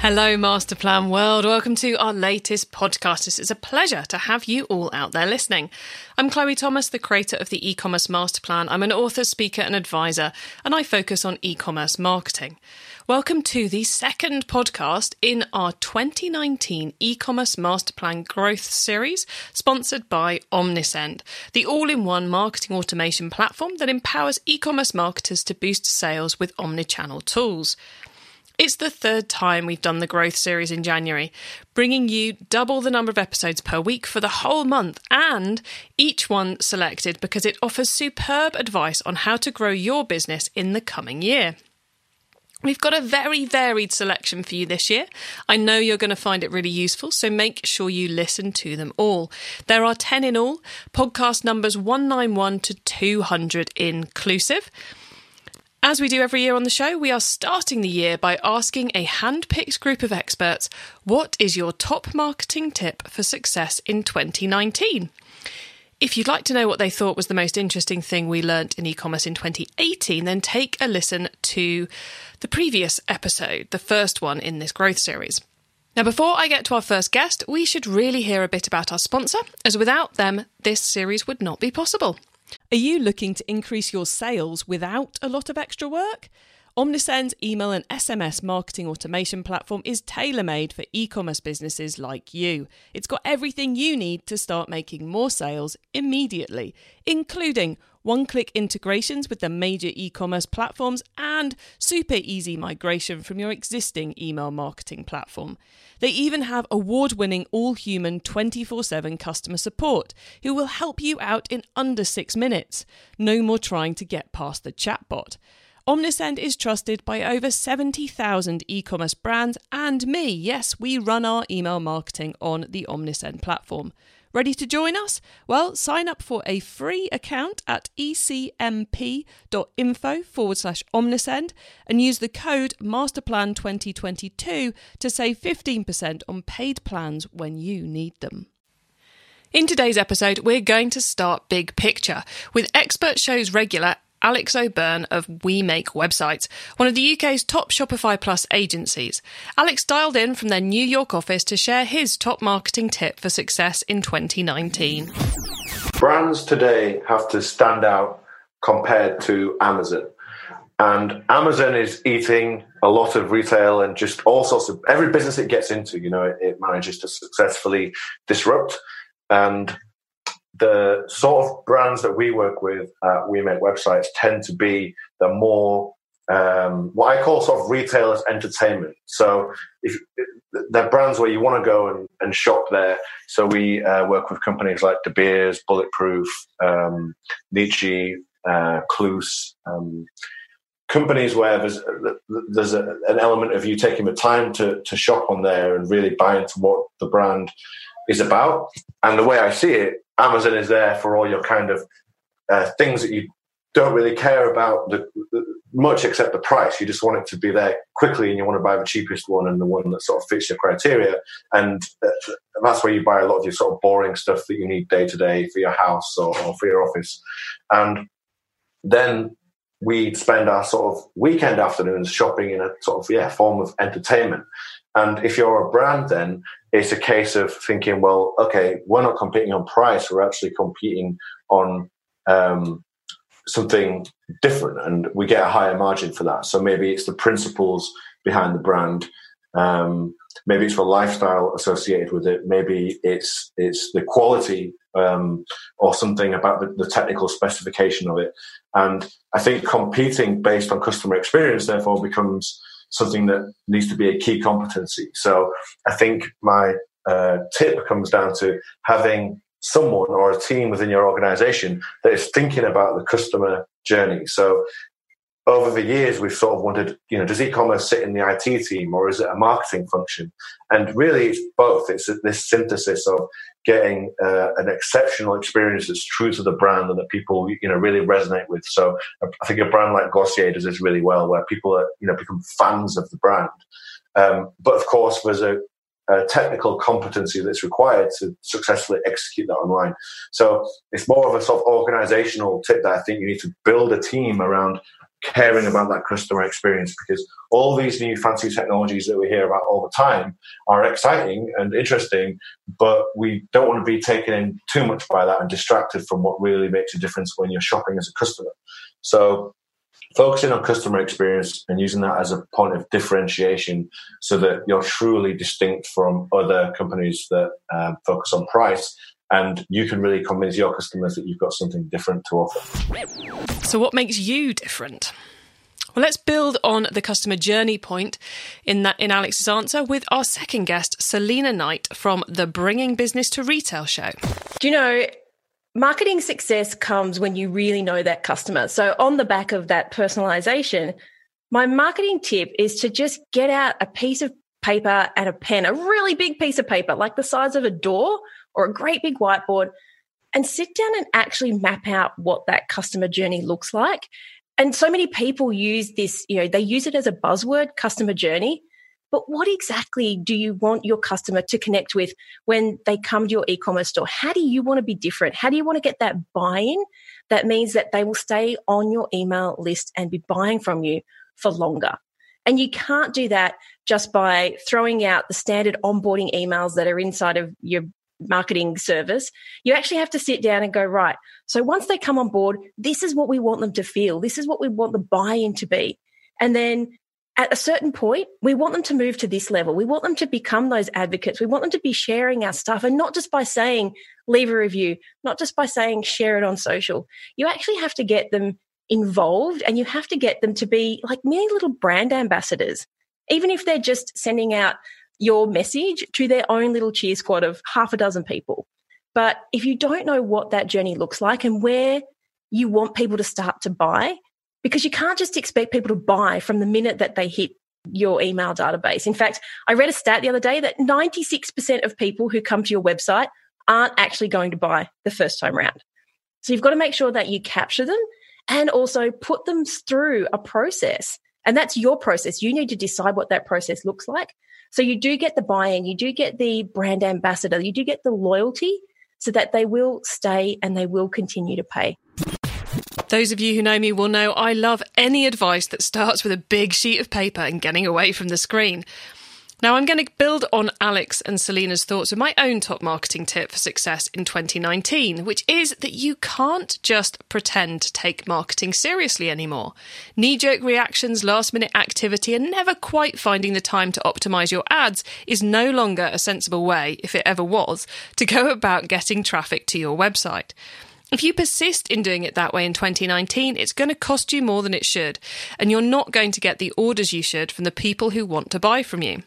Hello, Master Plan World. Welcome to our latest podcast. It's a pleasure to have you all out there listening. I'm Chloe Thomas, the creator of the e-commerce master plan. I'm an author, speaker, and advisor, and I focus on e-commerce marketing. Welcome to the second podcast in our 2019 e-commerce master plan growth series, sponsored by Omnisend, the all-in-one marketing automation platform that empowers e-commerce marketers to boost sales with omnichannel tools. It's the third time we've done the growth series in January, bringing you double the number of episodes per week for the whole month, and each one selected because it offers superb advice on how to grow your business in the coming year. We've got a very varied selection for you this year. I know you're going to find it really useful, so make sure you listen to them all. There are 10 in all, podcast numbers 191 to 200 inclusive. As we do every year on the show, we are starting the year by asking a hand picked group of experts what is your top marketing tip for success in 2019? If you'd like to know what they thought was the most interesting thing we learnt in e commerce in 2018, then take a listen to the previous episode, the first one in this growth series. Now, before I get to our first guest, we should really hear a bit about our sponsor, as without them, this series would not be possible. Are you looking to increase your sales without a lot of extra work? Omnisend's email and SMS marketing automation platform is tailor made for e commerce businesses like you. It's got everything you need to start making more sales immediately, including one click integrations with the major e commerce platforms and super easy migration from your existing email marketing platform. They even have award winning all human 24 7 customer support who will help you out in under six minutes. No more trying to get past the chatbot. Omnisend is trusted by over 70,000 e commerce brands and me. Yes, we run our email marketing on the Omnisend platform. Ready to join us? Well, sign up for a free account at ecmp.info forward slash omnisend and use the code MasterPlan2022 to save 15% on paid plans when you need them. In today's episode, we're going to start big picture with expert shows regular Alex O'Byrne of We Make Websites, one of the UK's top Shopify Plus agencies. Alex dialed in from their New York office to share his top marketing tip for success in 2019. Brands today have to stand out compared to Amazon. And Amazon is eating a lot of retail and just all sorts of every business it gets into, you know, it, it manages to successfully disrupt. And the sort of brands that we work with at We Make Websites tend to be the more um, what I call sort of retailers entertainment. So if they're brands where you want to go and, and shop there. So we uh, work with companies like De Beers, Bulletproof, um, Nietzsche, uh, Cluse, um, companies where there's there's a, an element of you taking the time to to shop on there and really buy into what the brand is about. And the way I see it, Amazon is there for all your kind of uh, things that you don't really care about the, the, much except the price. You just want it to be there quickly, and you want to buy the cheapest one and the one that sort of fits your criteria. And uh, that's where you buy a lot of your sort of boring stuff that you need day to day for your house or, or for your office. And then we spend our sort of weekend afternoons shopping in a sort of yeah form of entertainment. And if you're a brand, then it's a case of thinking, well, okay, we're not competing on price; we're actually competing on um, something different, and we get a higher margin for that. So maybe it's the principles behind the brand. Um, maybe it's the lifestyle associated with it. Maybe it's it's the quality um, or something about the, the, technical specification of it. And I think competing based on customer experience therefore becomes something that needs to be a key competency. So I think my uh, tip comes down to having someone or a team within your organization that is thinking about the customer journey. So over the years, we've sort of wondered, you know, does e-commerce sit in the IT team or is it a marketing function? And really, it's both. It's this synthesis of getting uh, an exceptional experience that's true to the brand and that people you know really resonate with. So I think a brand like Glossier does this really well, where people are you know become fans of the brand. Um, but of course, there's a, a, technical competency that's required to successfully execute that online. So it's more of a sort of organizational tip that I think you need to build a team around caring about that customer experience because all these new fancy technologies that we hear about all the time are exciting and interesting, but we don't want to be taken in too much by that and distracted from what really makes a difference when you're shopping as a customer. So focusing on customer experience and using that as a point of differentiation so that you're truly distinct from other companies that um, focus on price and you can really convince your customers that you've got something different to offer. So, what makes you different? Well, let's build on the customer journey point in that in Alex's answer with our second guest, Salena Knight from the Bringing Business to Retail show. Do you know marketing success comes when you really know that customer. So, on the back of that personalization, my marketing tip is to just get out a piece of paper and a pen, a really big piece of paper, like the size of a door or a great big whiteboard, and sit down and actually map out what that customer journey looks like. And so many people use this, you know, they use it as a buzzword, customer journey. But what exactly do you want your customer to connect with when they come to your e commerce store? How do you want to be different? How do you want to get that buy in? That means that they will stay on your email list and be buying from you for longer. And you can't do that just by throwing out the standard onboarding emails that are inside of your marketing service. You actually have to sit down and go, right. So once they come on board, this is what we want them to feel. This is what we want the buy in to be. And then at a certain point, we want them to move to this level. We want them to become those advocates. We want them to be sharing our stuff and not just by saying, leave a review, not just by saying, share it on social. You actually have to get them involved and you have to get them to be like many little brand ambassadors. Even if they're just sending out your message to their own little cheer squad of half a dozen people. But if you don't know what that journey looks like and where you want people to start to buy, because you can't just expect people to buy from the minute that they hit your email database. In fact, I read a stat the other day that 96% of people who come to your website aren't actually going to buy the first time round. So you've got to make sure that you capture them and also put them through a process. And that's your process. You need to decide what that process looks like. So you do get the buy in, you do get the brand ambassador, you do get the loyalty so that they will stay and they will continue to pay. Those of you who know me will know I love any advice that starts with a big sheet of paper and getting away from the screen. Now, I'm going to build on Alex and Salena's thoughts with my own top marketing tip for success in 2019, which is that you can't just pretend to take marketing seriously anymore. Knee jerk reactions, last minute activity, and never quite finding the time to optimize your ads is no longer a sensible way, if it ever was, to go about getting traffic to your website. If you persist in doing it that way in 2019, it's going to cost you more than it should, and you're not going to get the orders you should from the people who want to buy from you.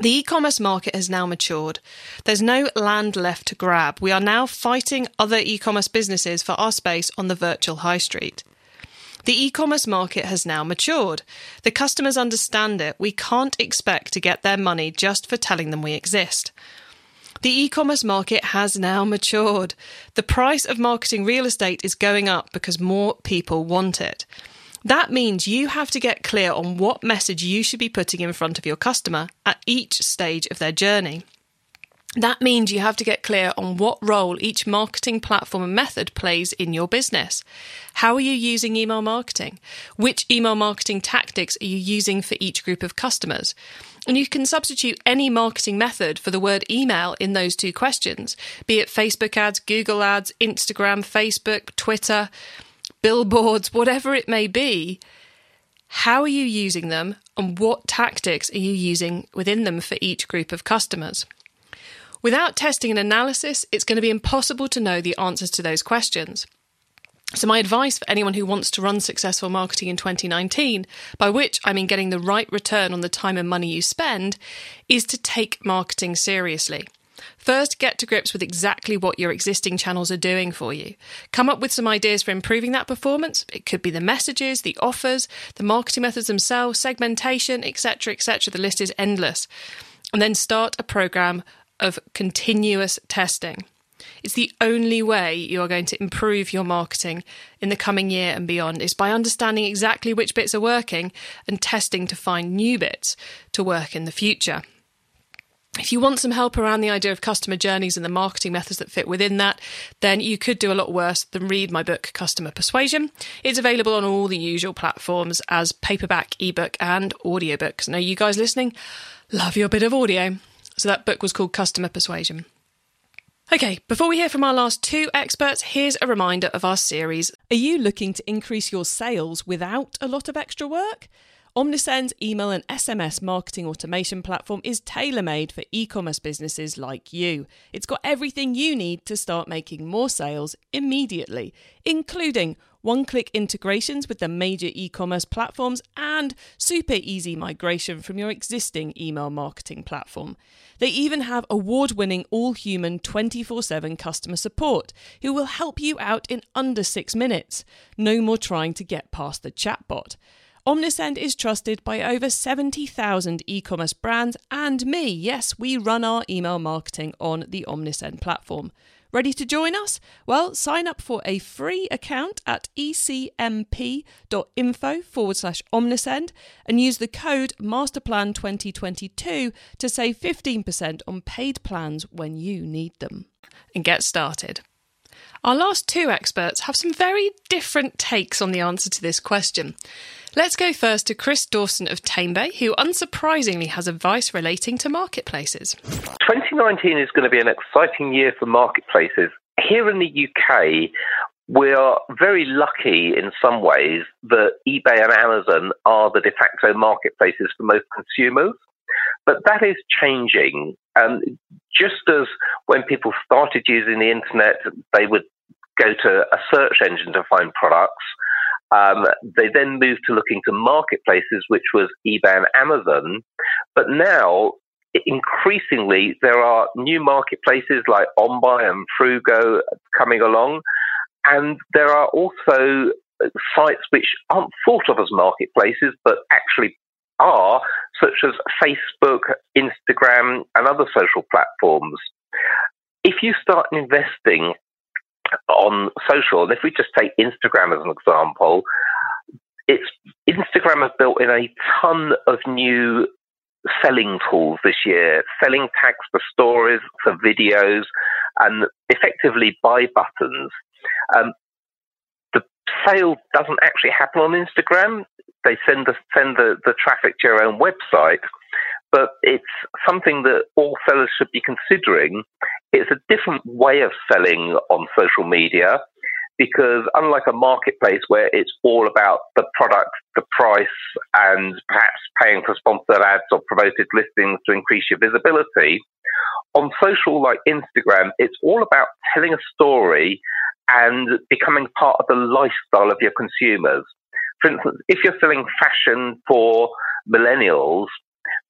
The e commerce market has now matured. There's no land left to grab. We are now fighting other e commerce businesses for our space on the virtual high street. The e commerce market has now matured. The customers understand it. We can't expect to get their money just for telling them we exist. The e commerce market has now matured. The price of marketing real estate is going up because more people want it. That means you have to get clear on what message you should be putting in front of your customer at each stage of their journey. That means you have to get clear on what role each marketing platform and method plays in your business. How are you using email marketing? Which email marketing tactics are you using for each group of customers? And you can substitute any marketing method for the word email in those two questions, be it Facebook ads, Google ads, Instagram, Facebook, Twitter billboards, whatever it may be, how are you using them and what tactics are you using within them for each group of customers? Without testing and analysis, it's going to be impossible to know the answers to those questions. So, my advice for anyone who wants to run successful marketing in 2019, by which I mean getting the right return on the time and money you spend, is to take marketing seriously. First, get to grips with exactly what your existing channels are doing for you. Come up with some ideas for improving that performance. It could be the messages, the offers, the marketing methods themselves, segmentation, etc., etc. The list is endless. And then start a program of continuous testing. It's the only way you are going to improve your marketing in the coming year and beyond is by understanding exactly which bits are working and testing to find new bits to work in the future. If you want some help around the idea of customer journeys and the marketing methods that fit within that, then you could do a lot worse than read my book, Customer Persuasion. It's available on all the usual platforms as paperback, ebook, and audiobooks. Now, you guys listening, love your bit of audio. So that book was called Customer Persuasion. Okay, before we hear from our last two experts, here's a reminder of our series. Are you looking to increase your sales without a lot of extra work? Omnisend's email and SMS marketing automation platform is tailor made for e commerce businesses like you. It's got everything you need to start making more sales immediately, including one click integrations with the major e commerce platforms and super easy migration from your existing email marketing platform. They even have award winning all human 24 7 customer support who will help you out in under six minutes. No more trying to get past the chatbot. Omnisend is trusted by over 70,000 e commerce brands and me. Yes, we run our email marketing on the Omnisend platform. Ready to join us? Well, sign up for a free account at ecmp.info forward slash omnisend and use the code MasterPlan2022 to save 15% on paid plans when you need them. And get started. Our last two experts have some very different takes on the answer to this question. Let's go first to Chris Dawson of Tamebay, who unsurprisingly has advice relating to marketplaces. 2019 is going to be an exciting year for marketplaces. Here in the UK, we are very lucky in some ways that eBay and Amazon are the de facto marketplaces for most consumers. But that is changing. Um, just as when people started using the internet, they would go to a search engine to find products. Um, they then moved to looking to marketplaces, which was eBay and Amazon. But now, increasingly, there are new marketplaces like OnBuy and Fruugo coming along. And there are also sites which aren't thought of as marketplaces, but actually are, such as Facebook, Instagram, and other social platforms. If you start investing on social, and if we just take Instagram as an example, it's Instagram has built in a ton of new selling tools this year, selling tags for stories, for videos, and effectively buy buttons. Um, the sale doesn't actually happen on Instagram. They send the, send the, the traffic to your own website, but it's something that all sellers should be considering it's a different way of selling on social media because unlike a marketplace where it's all about the product, the price, and perhaps paying for sponsored ads or promoted listings to increase your visibility, on social like Instagram, it's all about telling a story and becoming part of the lifestyle of your consumers. For instance, if you're selling fashion for millennials,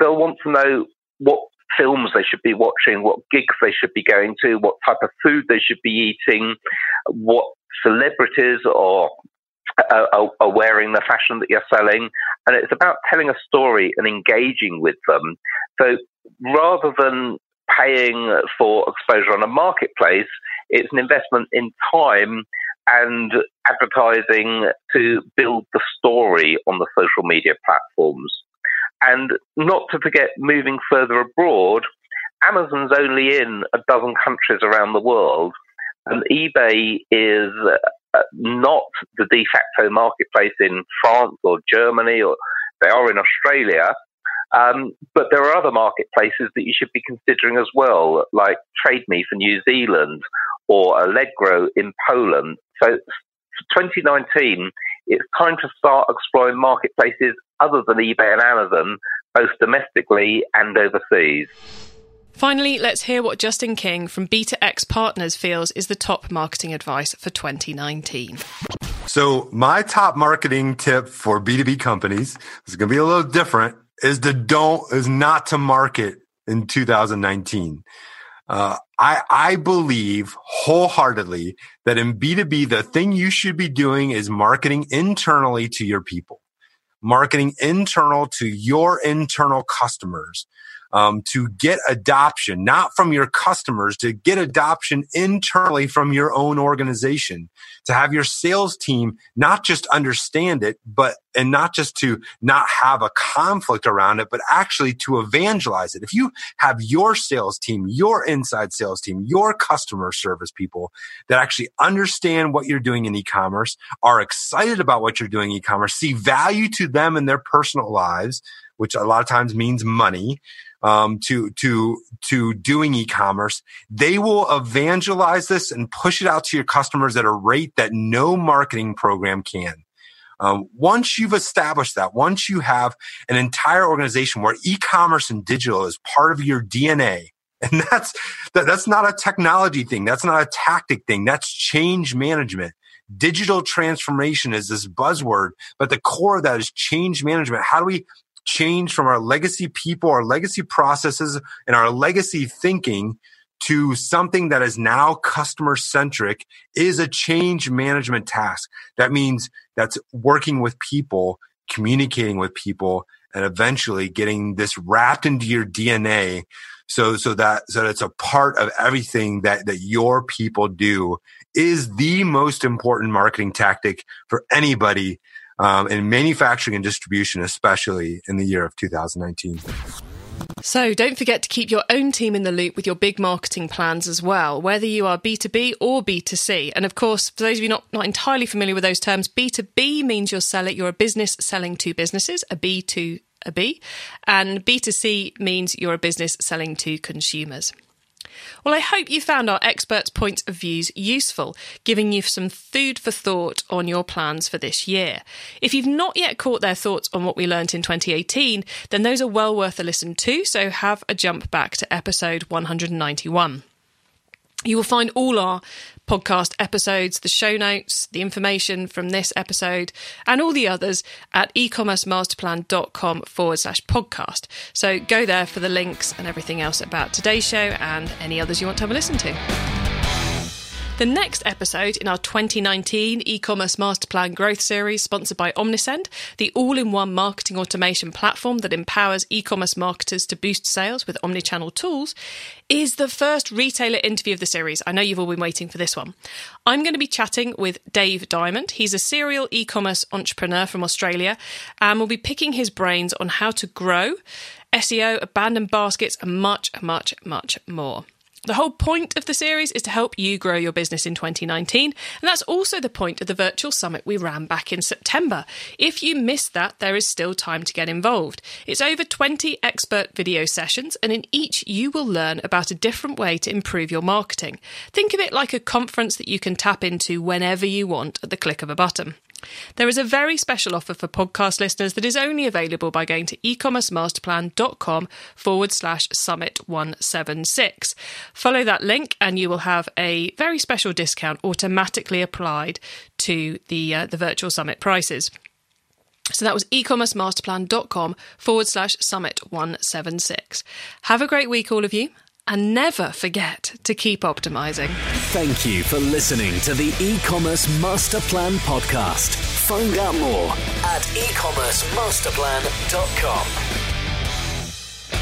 they'll want to know what films they should be watching, what gigs they should be going to, what type of food they should be eating, what celebrities or are, are, are, wearing the fashion that you're selling. And it's about telling a story and engaging with them. So rather than paying for exposure on a marketplace, it's an investment in time and advertising to build the story on the social media platforms. And not to forget, moving further abroad, Amazon's only in a dozen countries around the world, and eBay is uh, not the de facto marketplace in France or Germany, or they are in Australia. Um, but there are other marketplaces that you should be considering as well, like TradeMe for New Zealand or Allegro in Poland. So 2019, it's time to start exploring marketplaces other than eBay and Amazon, both domestically and overseas. Finally, let's hear what Justin King from B2X Partners feels is the top marketing advice for 2019. So, my top marketing tip for B2B companies is going to be a little different is to don't is not to market in 2019. Uh, I, I believe wholeheartedly that in B2B, the thing you should be doing is marketing internally to your people, marketing internal to your internal customers. Um, to get adoption, not from your customers, to get adoption internally from your own organization, to have your sales team not just understand it, but and not just to not have a conflict around it, but actually to evangelize it. If you have your sales team, your inside sales team, your customer service people that actually understand what you're doing in e-commerce, are excited about what you're doing in e-commerce, see value to them in their personal lives, which a lot of times means money, um, to to to doing e-commerce, they will evangelize this and push it out to your customers at a rate that no marketing program can. Um, once you've established that, once you have an entire organization where e-commerce and digital is part of your DNA, and that's that, that's not a technology thing, that's not a tactic thing, that's change management. Digital transformation is this buzzword, but the core of that is change management. How do we change from our legacy people, our legacy processes, and our legacy thinking to something that is now customer centric is a change management task. That means that's working with people, communicating with people, and eventually getting this wrapped into your DNA so so that so that it's a part of everything that that your people do is the most important marketing tactic for anybody um, in manufacturing and distribution, especially in the year of 2019. So don't forget to keep your own team in the loop with your big marketing plans as well, whether you are B2B or B2C. And of course, for those of you not, not entirely familiar with those terms, B2B means you're selling, you're a business selling to businesses, a B2 a B, and B2C means you're a business selling to consumers. Well, I hope you found our experts' points of views useful, giving you some food for thought on your plans for this year. If you've not yet caught their thoughts on what we learnt in 2018, then those are well worth a listen to, so have a jump back to episode 191. You will find all our podcast episodes, the show notes, the information from this episode, and all the others at ecommercemasterplan.com forward slash podcast. So go there for the links and everything else about today's show and any others you want to have a listen to. The next episode in our 2019 e-commerce master plan growth series sponsored by Omnisend, the all-in-one marketing automation platform that empowers e-commerce marketers to boost sales with omnichannel tools, is the first retailer interview of the series. I know you've all been waiting for this one. I'm going to be chatting with Dave Diamond. He's a serial e-commerce entrepreneur from Australia and we'll be picking his brains on how to grow, SEO, abandoned baskets and much, much, much more. The whole point of the series is to help you grow your business in 2019, and that's also the point of the virtual summit we ran back in September. If you missed that, there is still time to get involved. It's over 20 expert video sessions, and in each, you will learn about a different way to improve your marketing. Think of it like a conference that you can tap into whenever you want at the click of a button. There is a very special offer for podcast listeners that is only available by going to ecommercemasterplan.com forward slash summit 176. Follow that link and you will have a very special discount automatically applied to the, uh, the virtual summit prices. So that was ecommercemasterplan.com forward slash summit 176. Have a great week, all of you, and never forget to keep optimizing. Thank you for listening to the e-commerce master plan podcast. Find out more at ecommercemasterplan.com.